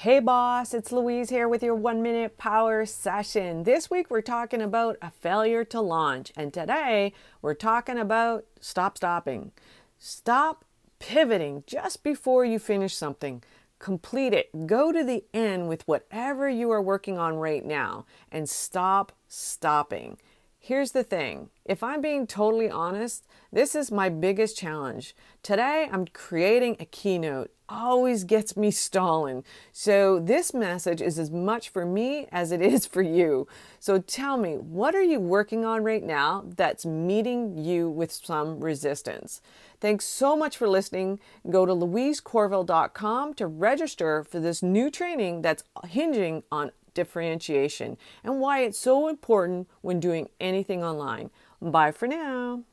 Hey boss, it's Louise here with your one minute power session. This week we're talking about a failure to launch, and today we're talking about stop stopping. Stop pivoting just before you finish something. Complete it. Go to the end with whatever you are working on right now and stop stopping. Here's the thing if I'm being totally honest, this is my biggest challenge. Today, I'm creating a keynote. Always gets me stalling. So, this message is as much for me as it is for you. So, tell me, what are you working on right now that's meeting you with some resistance? Thanks so much for listening. Go to louisecorville.com to register for this new training that's hinging on differentiation and why it's so important when doing anything online. Bye for now.